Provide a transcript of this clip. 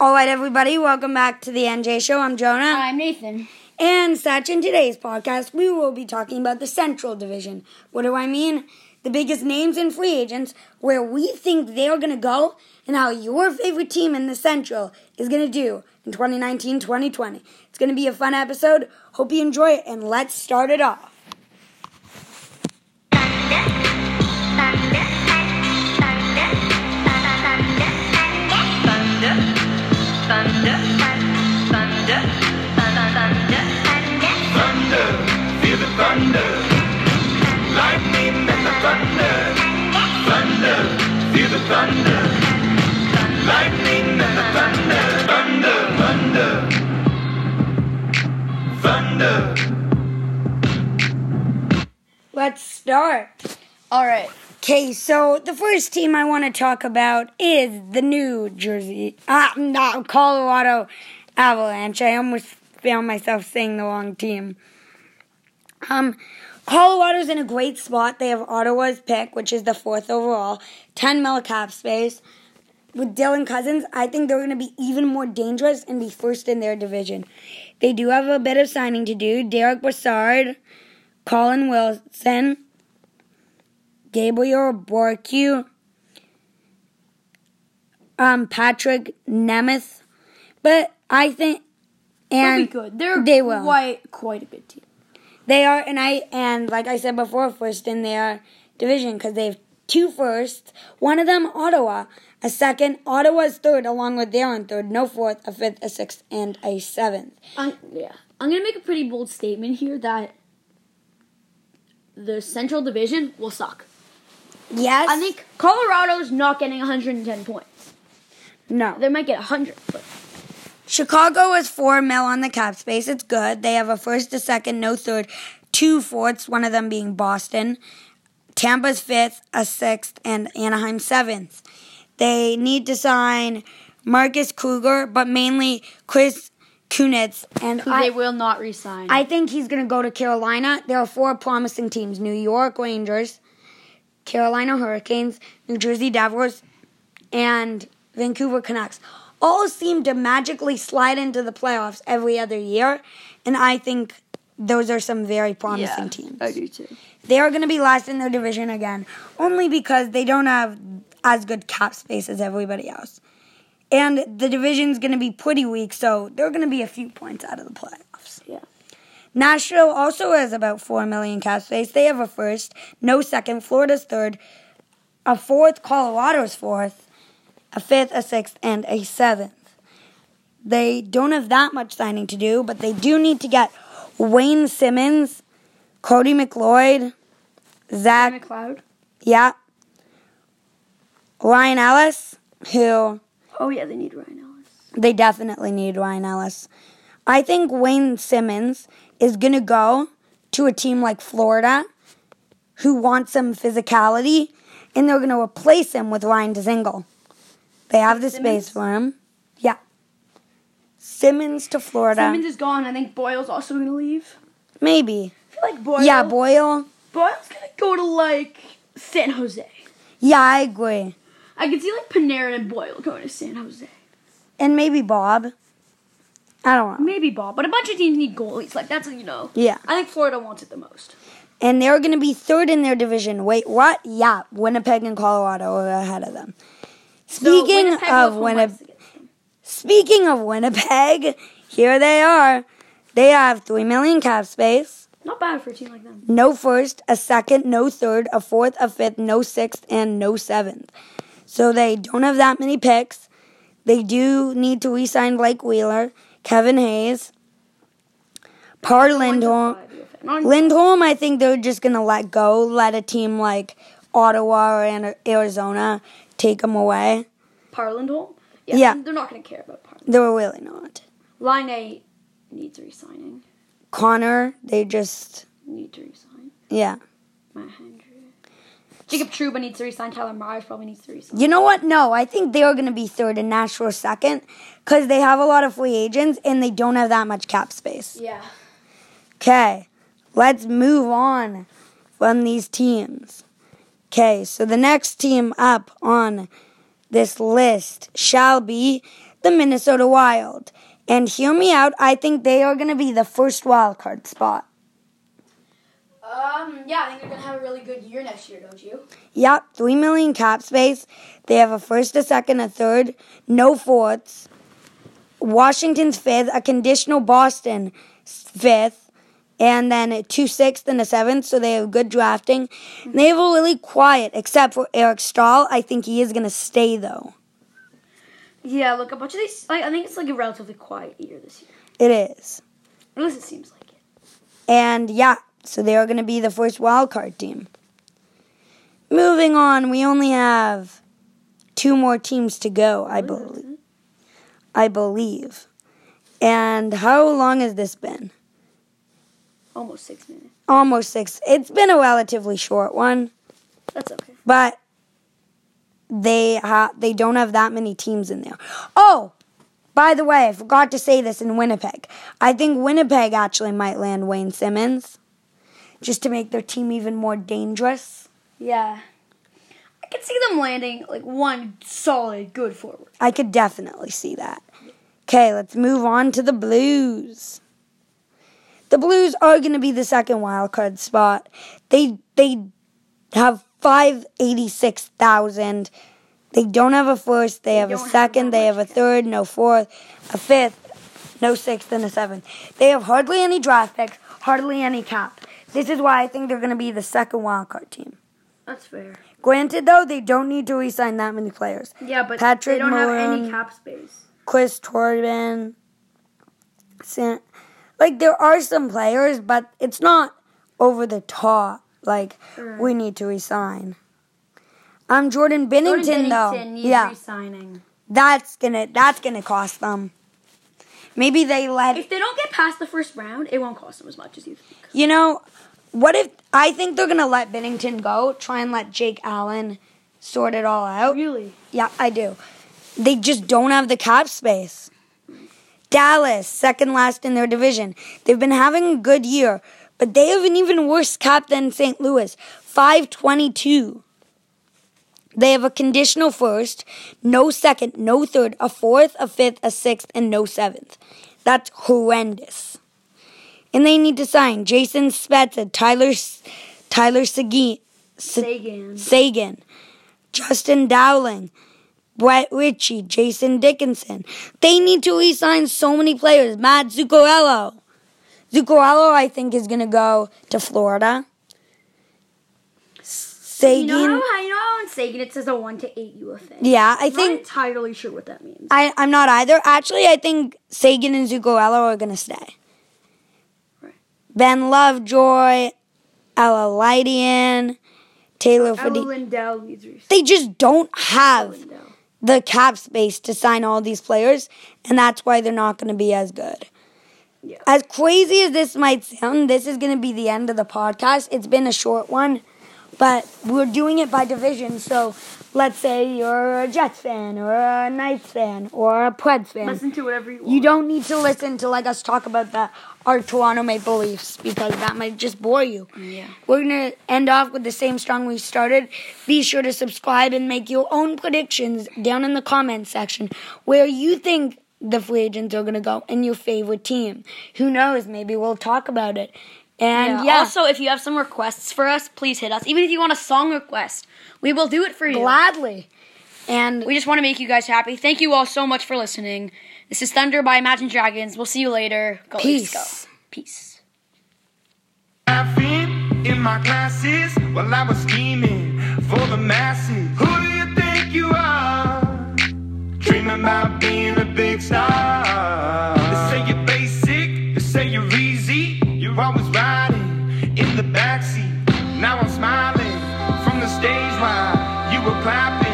All right, everybody, welcome back to the NJ Show. I'm Jonah. I'm Nathan. And such in today's podcast, we will be talking about the Central Division. What do I mean? The biggest names and free agents, where we think they're going to go, and how your favorite team in the Central is going to do in 2019 2020. It's going to be a fun episode. Hope you enjoy it, and let's start it off. Start. All right. Okay, so the first team I want to talk about is the New Jersey, ah, no, Colorado Avalanche. I almost found myself saying the wrong team. Um, Colorado's in a great spot. They have Ottawa's pick, which is the fourth overall, 10 mil cap space. With Dylan Cousins, I think they're going to be even more dangerous and be first in their division. They do have a bit of signing to do. Derek Brassard, Colin Wilson, Gabriel Bourque, um, Patrick Nemeth, but I think and good. They're they will. quite quite a good team. They are, and I and like I said before, first in their division because they have two firsts. One of them, Ottawa, a second. Ottawa's third, along with their own third. No fourth, a fifth, a sixth, and a seventh. I'm, yeah, I'm gonna make a pretty bold statement here that the Central Division will suck. Yes, I think Colorado's not getting 110 points. no. They might get 100, but Chicago is four mil on the cap space. It's good. They have a first, a second, no third, two fourths, one of them being Boston. Tampa's fifth, a sixth, and Anaheim seventh. They need to sign Marcus Kruger, but mainly Chris Kunitz. And who I, they will not resign. I think he's going to go to Carolina. There are four promising teams New York Rangers, Carolina Hurricanes, New Jersey Devils, and Vancouver Canucks. All seem to magically slide into the playoffs every other year, and I think those are some very promising teams. I do too. They are going to be last in their division again, only because they don't have as good cap space as everybody else. And the division's going to be pretty weak, so they're going to be a few points out of the playoffs. Yeah. Nashville also has about 4 million cap space. They have a first, no second. Florida's third, a fourth. Colorado's fourth, a fifth, a sixth, and a seventh. They don't have that much signing to do, but they do need to get Wayne Simmonds, Cody McLeod, Zach, McLeod. yeah, Ryan Ellis, who Oh yeah, they need Ryan Ellis. they definitely need Ryan Ellis. I think Wayne Simmonds is going to go to a team like Florida who wants some physicality, and they're going to replace him with Ryan Dezingle. They have the Simmonds? space for him. Yeah. Simmonds to Florida. Simmonds is gone. I think Boyle's also gonna leave. Maybe. I feel like Boyle. Yeah, Boyle. Boyle's gonna go to like San Jose. Yeah, I agree. I could see like Panarin and Boyle going to San Jose. And maybe Bob. I don't know. Maybe Bob, but a bunch of teams need goalies. Like that's you know. Yeah. I think Florida wants it the most. And they're going to be third in their division. Wait, what? Yeah, Winnipeg and Colorado are ahead of them. Speaking will of Winnipeg, ice against them. speaking of Winnipeg, here they are. They have three million cap space, Not bad for a team like them. no first, a second, no third, a fourth, a fifth, no sixth, and no seventh. So they don't have that many picks. They do need to re-sign Blake Wheeler, Kevin Hayes, Par Lindholm. Lindholm, I think they're just gonna let go, let a team like Ottawa or Arizona take him away. Par Lindholm? Yeah. They're not going to care about Par Lindholm. They're really not. Laine needs resigning. Connor, they just Need to resign. yeah. Matt. Jacob Trouba needs to resign. Tyler Myers probably needs to resign. You know what? No, I think they are gonna be third and Nashville second because they have a lot of free agents and they don't have that much cap space. Yeah. Okay, let's move on from these teams. Okay, so the next team up on this list shall be the Minnesota Wild. And hear me out, I think they are going to be the first wild card spot. Um, yeah, I think they're gonna have a really good year next year, don't you? Yep, 3 million cap space. They have a first, a second, a third, no fourths. Washington's fifth, a conditional Boston fifth, and then two sixth and a seventh, so they have good drafting. And they have a really quiet, except for Eric Staal. I think he is going to stay, though. Yeah, look, a bunch of these. I, I think it's like a relatively quiet year this year. It is. At least it seems like it. And yeah, so they are going to be the first wild card team. Moving on, we only have two more teams to go, I believe. I believe. And how long has this been? Almost six minutes. Almost six. It's been a relatively short one, That's okay. but they ha- they don't have that many teams in there. Oh, by the way, I forgot to say this in Winnipeg. I think Winnipeg actually might land Wayne Simmonds just to make their team even more dangerous. Yeah. I could see them landing like one solid good forward. I could definitely see that. Okay, let's move on to the Blues. The Blues are going to be the second wild card spot. They they have five eighty six thousand. They don't have a first. They have a don't have second. They have a third. No fourth. A fifth. No sixth and a seventh. They have hardly any draft picks. Hardly any cap. This is why I think they're going to be the second wild card team. That's fair. Granted, though, they don't need to re-sign that many players. Yeah, but Patrick they don't have any cap space. Chris Thorburn. Like there are some players, but it's not over the top. Like we need to resign. Um, Jordan Binnington, Jordan though, Binnington needs yeah, re-signing. that's gonna that's gonna cost them. Maybe they let If they don't get past the first round, it won't cost them as much as you think. you know. What if I think they're gonna let Binnington go? Try and let Jake Allen sort it all out. Really? Yeah, I do. They just don't have the cap space. Dallas, second last in their division. They've been having a good year, but they have an even worse cap than St. Louis. 522. They have a conditional first, no second, no third, a fourth, a fifth, a sixth, and no seventh. That's horrendous. And they need to sign Jason Spezza, Tyler Tyler Seguin, Sagan. Sagan, Justin Dowling, Brett Ritchie, Jason Dickinson. They need to re-sign so many players. Matt Zuccarello. Zuccarello, I think, is going to go to Florida. Sagan. You know Sagan it says a one to eight UFA. yeah, I think I'm not entirely sure what that means. I, I'm not either. Actually, I think Sagan and Zuccarello are going to stay. Right. Ben Lovejoy, Esa Lindell, Taylor Fedun. Lindell needs re- They just don't have the cap space to sign all these players, and that's why they're not going to be as good. Yeah. As crazy as this might sound, this is going to be the end of the podcast. It's been a short one, but we're doing it by division. So let's say you're a Jets fan, or a Knights fan, or a Preds fan. Listen to whatever you want. You don't need to listen to like us talk about the our Toronto Maple Leafs because that might just bore you. Yeah. We're gonna end off with the same strong we started. Be sure to subscribe and make your own predictions down in the comments section where you think the free agents are gonna go and your favorite team. Who knows? Maybe we'll talk about it. And yeah, Also, if you have some requests for us, please hit us. Even if you want a song request, we will do it for you. gladly. And We just want to make you guys happy. Thank you all so much for listening. This is Thunder by Imagine Dragons. We'll see you later. Go Leafs, Peace. go. Peace. laughing in my classes while I was scheming for the masses. Who do you think you are? Dreaming about being you were clapping.